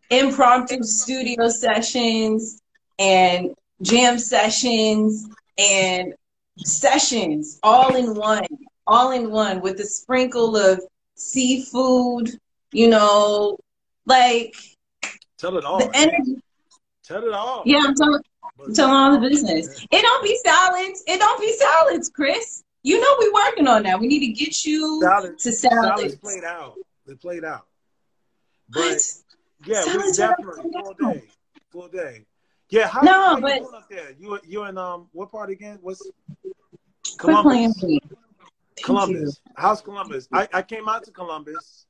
impromptu studio sessions and jam sessions and sessions all in one, all in one with a sprinkle of seafood, you know, like Tell it all. the energy. Tell it all. Yeah, I'm telling, I'm all the business. It don't be salads. It don't be salads, Chris. You know we working on that. We need to get you Salads, to salads salads. played out. They played out. But What? yeah, we definitely full day. Full day. Yeah, how, No, how but- you up there? You you in um what part again? What's Columbus? Columbus. How's Columbus? I, I came out to Columbus.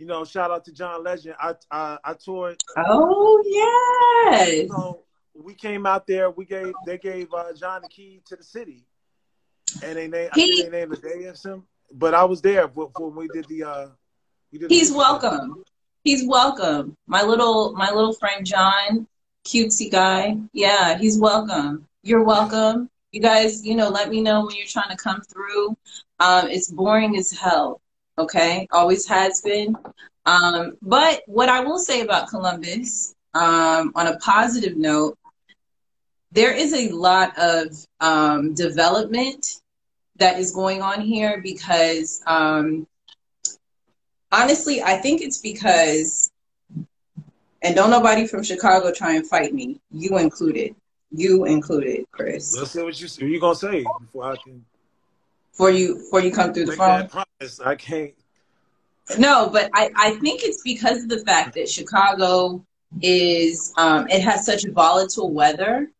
You know, shout out to John Legend. I I, I toured. Oh yes. So we came out there. We gave they gave uh, John the key to the city, and they named I He- think they named the day of him. But I was there when we did the. uh we did He's music welcome. He's welcome. My little my little friend John, cutesy guy. Yeah, he's welcome. You're welcome. You guys, you know, let me know when you're trying to come through. Um, it's boring as hell. Okay, always has been. Um, but what I will say about Columbus, um, on a positive note, there is a lot of um, development that is going on here because um, honestly, I think it's because, and don't nobody from Chicago try and fight me, you included, you included, Chris, Let's see what you what you gonna say before I can before you before you come through the phone. I can't. No, but I, I think it's because of the fact that Chicago is um, it has such volatile weather,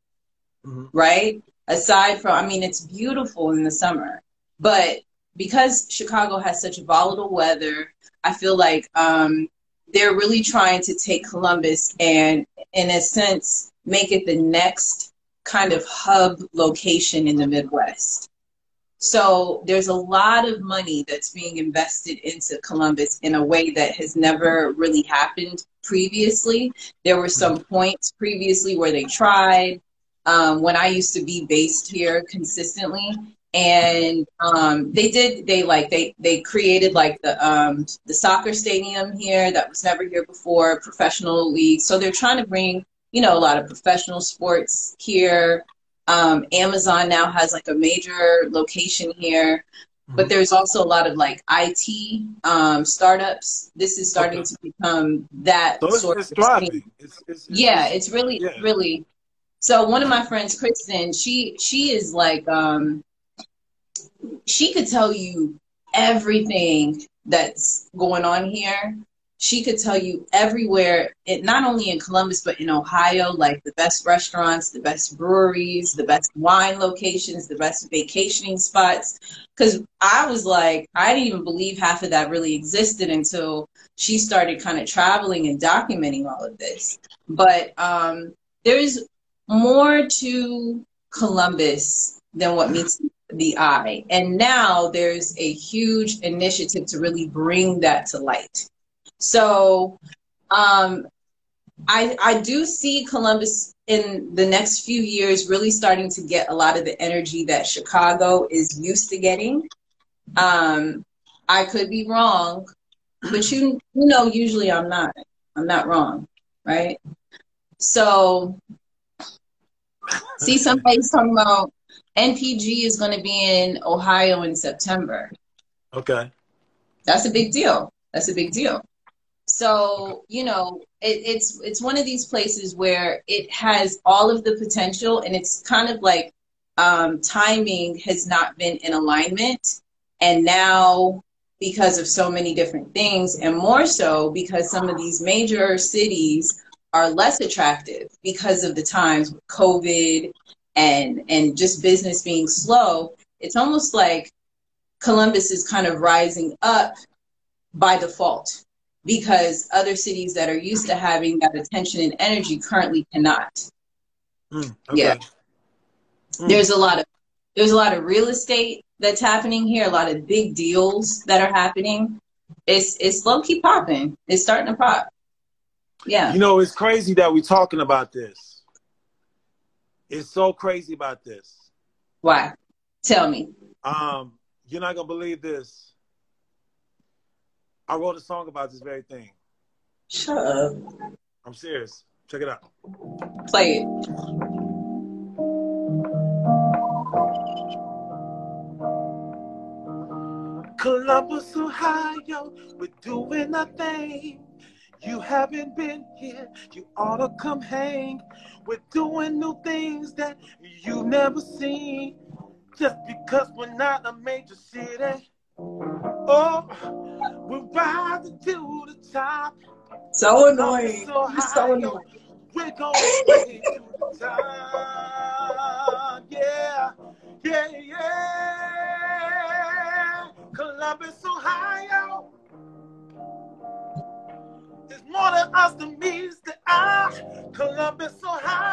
mm-hmm. right? Aside from, I mean, it's beautiful in the summer, but because Chicago has such volatile weather, I feel like um, they're really trying to take Columbus and, in a sense, make it the next kind of hub location in the Midwest. So there's a lot of money that's being invested into Columbus in a way that has never really happened previously. There were some points previously where they tried. Um, when I used to be based here consistently, and um, they did they like they they created like the um, the soccer stadium here that was never here before professional league so they're trying to bring you know a lot of professional sports here um, amazon now has like a major location here mm-hmm. but there's also a lot of like it um, startups this is starting okay. to become that so sort it's of. It's, it's, yeah it's really yeah. really so one of my friends kristen she she is like um she could tell you everything that's going on here. She could tell you everywhere, it, not only in Columbus, but in Ohio, like the best restaurants, the best breweries, the best wine locations, the best vacationing spots. Because I was like, I didn't even believe half of that really existed until she started kind of traveling and documenting all of this. But um, there's more to Columbus than what meets the eye. And now there's a huge initiative to really bring that to light. So um, I, I do see Columbus in the next few years really starting to get a lot of the energy that Chicago is used to getting. Um, I could be wrong, but you you know usually I'm not. I'm not wrong, right? So see somebody's talking about NPG is going to be in Ohio in September. Okay. That's a big deal. That's a big deal. So you know, it, it's it's one of these places where it has all of the potential, and it's kind of like um, timing has not been in alignment, and now because of so many different things, and more so because some of these major cities are less attractive because of the times with COVID and and just business being slow, it's almost like Columbus is kind of rising up by default because other cities that are used to having that attention and energy currently cannot. Mm, okay. Yeah. Mm. There's a lot of there's a lot of real estate that's happening here, a lot of big deals that are happening. It's it's low key popping. It's starting to pop. Yeah. You know, it's crazy that we're talking about this it's so crazy about this. Why? Tell me. Um, you're not gonna believe this. I wrote a song about this very thing. Shut up. I'm serious. Check it out. Play it. Columbus, Ohio, we're doing a thing. You haven't been here, you ought to come hang. We're doing new things that you've never seen. Just because we're not a major city. Oh, we're rising to the top. So annoying. So You're so annoying. We're going to the top. Yeah, yeah, yeah. Columbus, Ohio. It's more than us that meets the eye. Columbus, Ohio.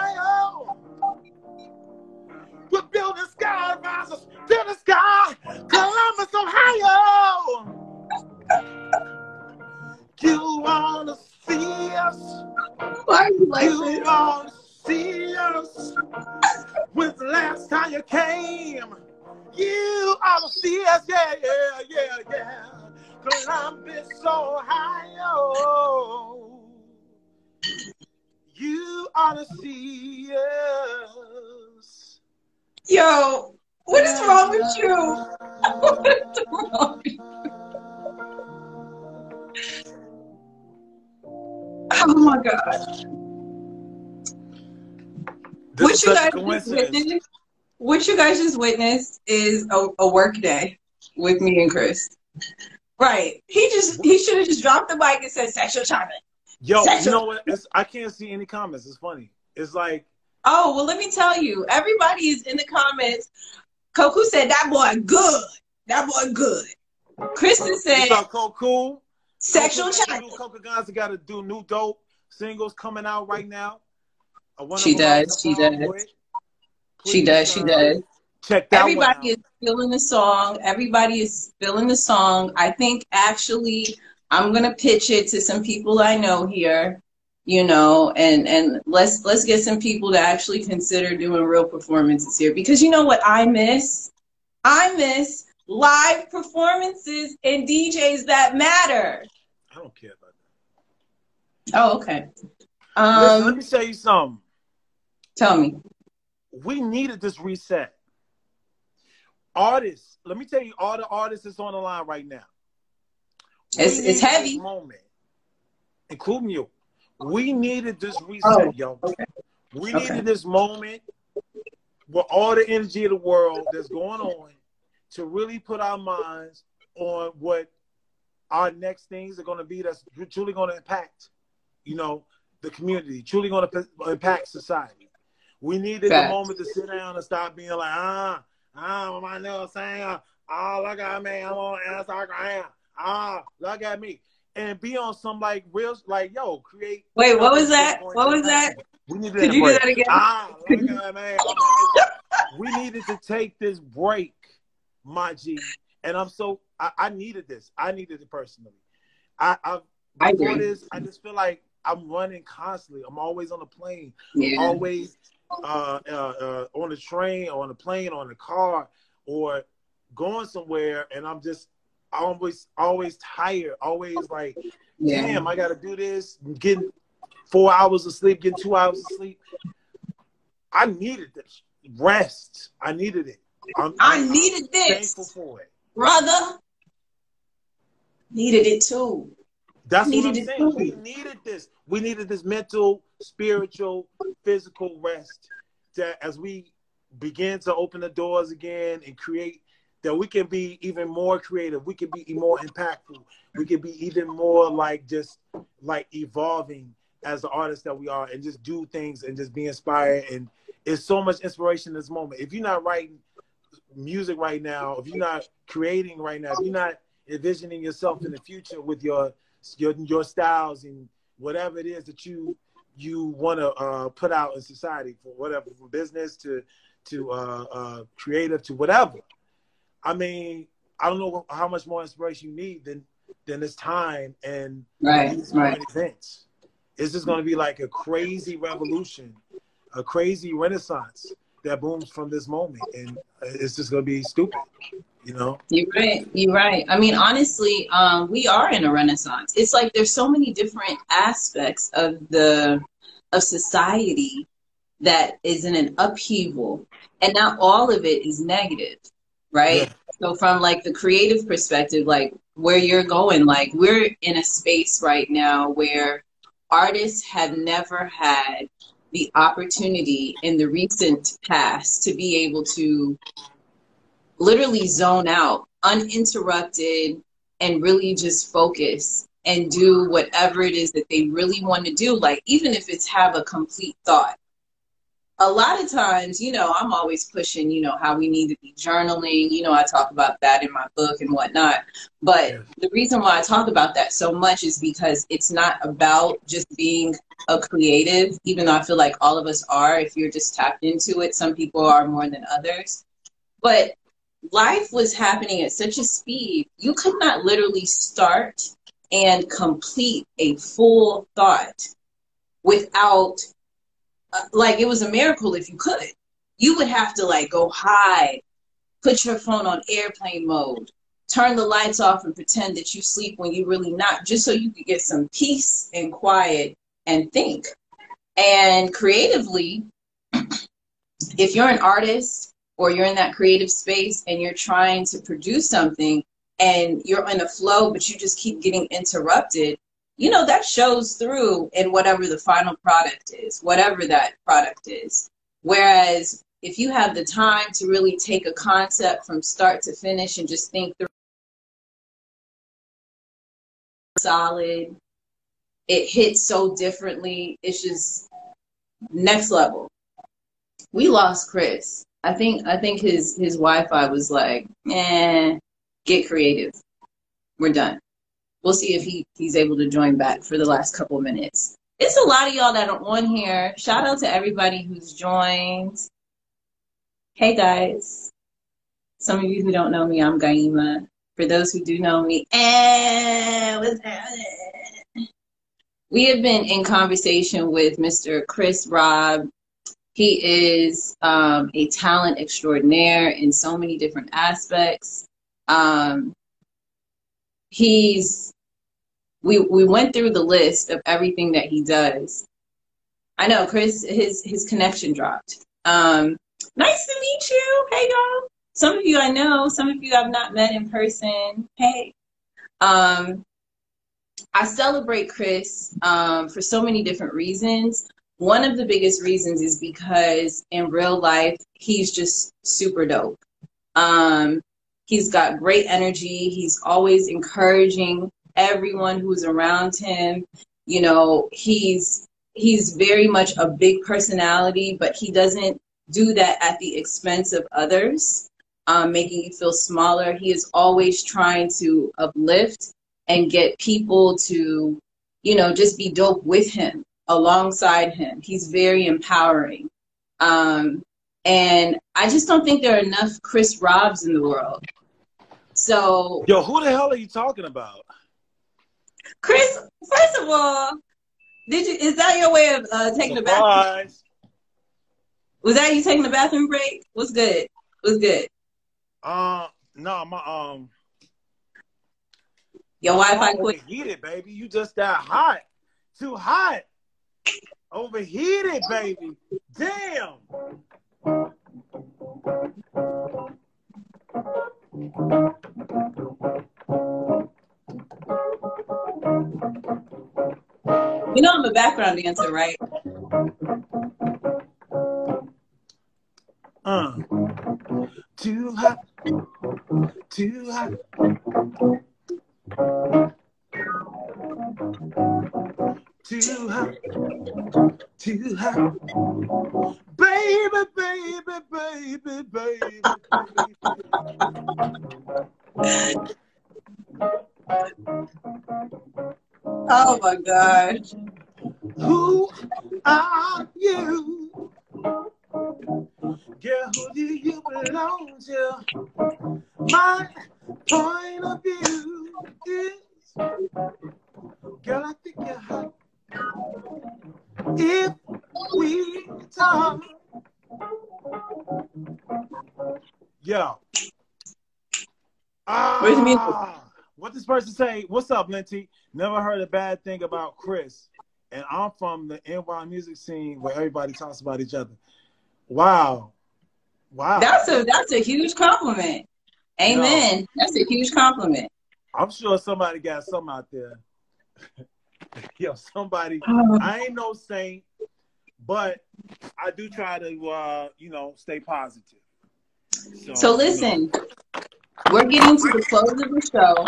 Like You wanna see us? The last time you came? You to see us, yeah, yeah, yeah, yeah. Columbus, Ohio. You ought to see us. Yo, what is wrong with you? what is wrong with you? Oh my god. What you guys just witnessed, what you guys just witnessed is a, a work day with me and Chris. Right. He just he should have just dropped the mic and said sexual charming. Yo, Sexual- you know what? It's, I can't see any comments. It's funny. It's like Oh, well, let me tell you, everybody is in the comments. Koku said, that boy good. That boy good. Kristen said, Coco? sexual Coco, child. Coco Gonza got to do new dope singles coming out right now. She does, she does. She does, she does. Check that one Everybody is feeling the song. Everybody is feeling the song. I think actually I'm gonna pitch it to some people I know here, you know, and and let's let's get some people to actually consider doing real performances here because you know what I miss? I miss live performances and DJs that matter. I don't care about that. Oh, okay. that. Listen, let Um, me tell you something. Tell me. We needed this reset. Artists, let me tell you, all the artists that's on the line right now. It's- it's heavy. Moment, including you. We needed this oh, reset, Oh, yo. We Okay. needed this moment with all the energy of the world that's going on to really put our minds on what our next things are going to be that's truly going to impact, you know, the community, truly going to impact society. We needed Facts. the moment to sit down and stop being like, ah, ah, my nigga saying, ah, look at me, I'm on Instagram, ah, look at me. And be on some like real, like, yo, create. Wait, what was that? What was that? We needed Could you do that again? Ah, look at me. we needed to take this break, my G. And I'm so I, I needed this. I needed it personally. I I I before this, I just feel like I'm running constantly. I'm always on the plane, Yeah. always uh, uh, uh, on the train, or on the plane, or in the car, or going somewhere, and I'm just always always tired, always like, Yeah. damn, I got to do this, getting four hours of sleep, getting two hours of sleep. I needed this rest. I needed it. I'm, I I'm needed this. thankful for it. brother needed it too. That's what I'm saying. We needed this. We needed this mental, spiritual, physical rest that as we begin to open the doors again and create that we can be even more creative. We can be more impactful. We can be even more like just like evolving as the artists that we are and just do things and just be inspired. And it's so much inspiration in this moment. If you're not writing music right now, if you're not creating right now, if you're not envisioning yourself in the future with your your your styles and whatever it is that you you want to uh, put out in society for whatever from business to to uh, uh, creative to whatever. I mean, I don't know how much more inspiration you need than than this time and Right, right. events. It's just going to be like a crazy revolution, a crazy renaissance that booms from this moment, and it's just going to be stupid, you know. You're right. You're right. I mean, honestly, um, we are in a renaissance. It's like there's so many different aspects of the of society that is in an upheaval, and not all of it is negative, right? Yeah. So from like the creative perspective, like where you're going, like we're in a space right now where artists have never had the opportunity in the recent past to be able to literally zone out uninterrupted and really just focus and do whatever it is that they really want to do. Like even if it's have a complete thought a lot of times you know i'm always pushing you know how we need to be journaling. You know i talk about that in my book and whatnot. But Yeah. the reason why i talk about that so much is because it's not about just being a creative even though i feel like all of us are if you're just tapped into it. Some people are more than others. But life was happening at such a speed you could not literally start and complete a full thought without like it was a miracle if you could. You would have to like go hide put your phone on airplane mode turn the lights off and pretend that you sleep when you really not just so you could get some peace and quiet and think. And creatively if you're an artist or you're in that creative space and you're trying to produce something and you're in a flow but you just keep getting interrupted you know that shows through in whatever the final product is whatever that product is whereas if you have the time to really take a concept from start to finish and just think through solid it hits so differently. It's just next level. We lost Chris. I think I think his his Wi-Fi was like, eh, get creative. We're done. We'll see if he, he's able to join back for the last couple minutes. It's a lot of y'all that are on here. Shout out to everybody who's joined. Hey guys. Some of you who don't know me, I'm Gaima. For those who do know me, eh, what's happening? We have been in conversation with Mr. Chris Rob. He is um, a talent extraordinaire in so many different aspects. Um, he's we we went through the list of everything that he does. I know Chris his his connection dropped. Um, nice to meet you. Hey y'all. Some of you I know, some of you I've not met in person. Hey. Um, I celebrate Chris um, for so many different reasons. One of the biggest reasons is because in real life, he's just super dope. Um, he's got great energy. He's always encouraging everyone who's around him. You know, he's he's very much a big personality, but he doesn't do that at the expense of others, um, making you feel smaller. He is always trying to uplift and get people to, you know, just be dope with him, alongside him. He's very empowering. Um, and I just don't think there are enough Chris Robs in the world. So, yo, who the hell are you talking about? Chris, first of all, did you is that your way of uh, taking the bathroom? Was that you taking the bathroom break? What's good? What's good? Uh no, my um your Wi-Fi quick. Overheated, baby. You just got hot. Too hot. Overheated, baby. Damn. You know I'm a background dancer, right? Uh. Too hot. Too hot. Too hot. Too hot. Baby, baby, baby, baby. Oh my gosh. Who are you? Girl, who do you belong to? My point of view is, girl, I think you're hot. If we talk, yeah. Ah, Where's the music? what this person say? What's up, Linty? Never heard a bad thing about Chris. And I'm from the NY music scene where everybody talks about each other. Wow. Wow. That's a that's a huge compliment. Amen. That's a huge compliment. I'm sure somebody got some out there. Yo, somebody. Um, I ain't no saint, but I do try to, uh, you know, stay positive. So listen, we're getting to the close of the show.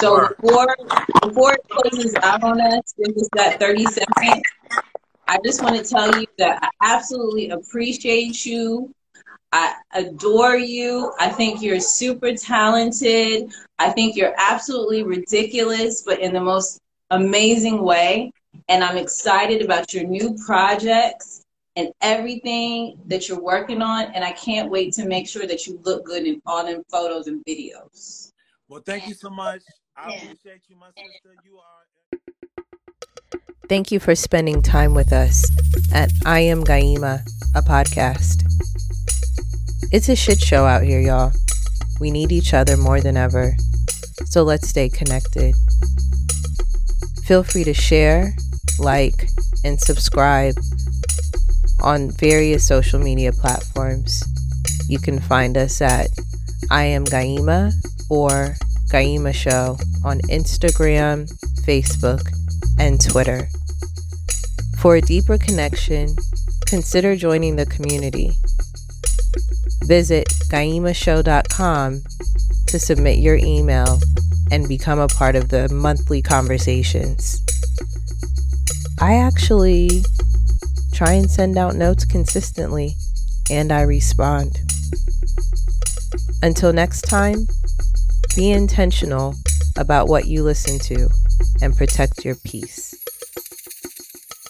So Word. before before it closes out on us, this is that 30 seconds. I just want to tell you that I absolutely appreciate you. I adore you. I think you're super talented. I think you're absolutely ridiculous, but in the most amazing way. And I'm excited about your new projects and everything that you're working on. And I can't wait to make sure that you look good in all them photos and videos. Well, thank you so much. I appreciate you, my sister. You are. Thank you for spending time with us at I Am Gaima, a podcast. It's a shit show out here, y'all. We need each other more than ever, so let's stay connected. Feel free to share, like, and subscribe on various social media platforms. You can find us at I Am Gaima or Gaima Show on Instagram, Facebook, and Twitter. For a deeper connection, consider joining the community. Visit gaimashow.com to submit your email and become a part of the monthly conversations. I actually try and send out notes consistently and I respond. Until next time, be intentional about what you listen to and protect your peace.